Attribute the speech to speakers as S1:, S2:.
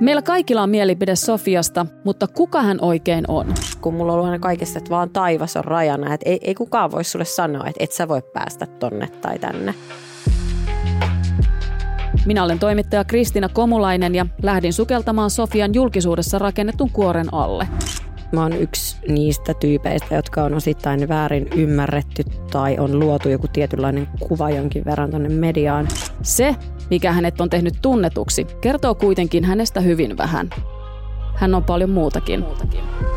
S1: Meillä kaikilla on mielipide Sofiasta, mutta kuka hän oikein on?
S2: Kun mulla on ollut aina kaikesta, että vaan taivas on rajana, että ei, ei kukaan voi sulle sanoa, että et sä voi päästä tonne tai tänne.
S1: Minä olen toimittaja Kristiina Komulainen ja lähdin sukeltamaan Sofian julkisuudessa rakennetun kuoren alle.
S2: Mä oon yksi niistä tyypeistä, jotka on osittain väärin ymmärretty tai on luotu joku tietynlainen kuva jonkin verran tonne mediaan.
S1: Se, mikä hänet on tehnyt tunnetuksi, kertoo kuitenkin hänestä hyvin vähän. Hän on paljon muutakin. muutakin.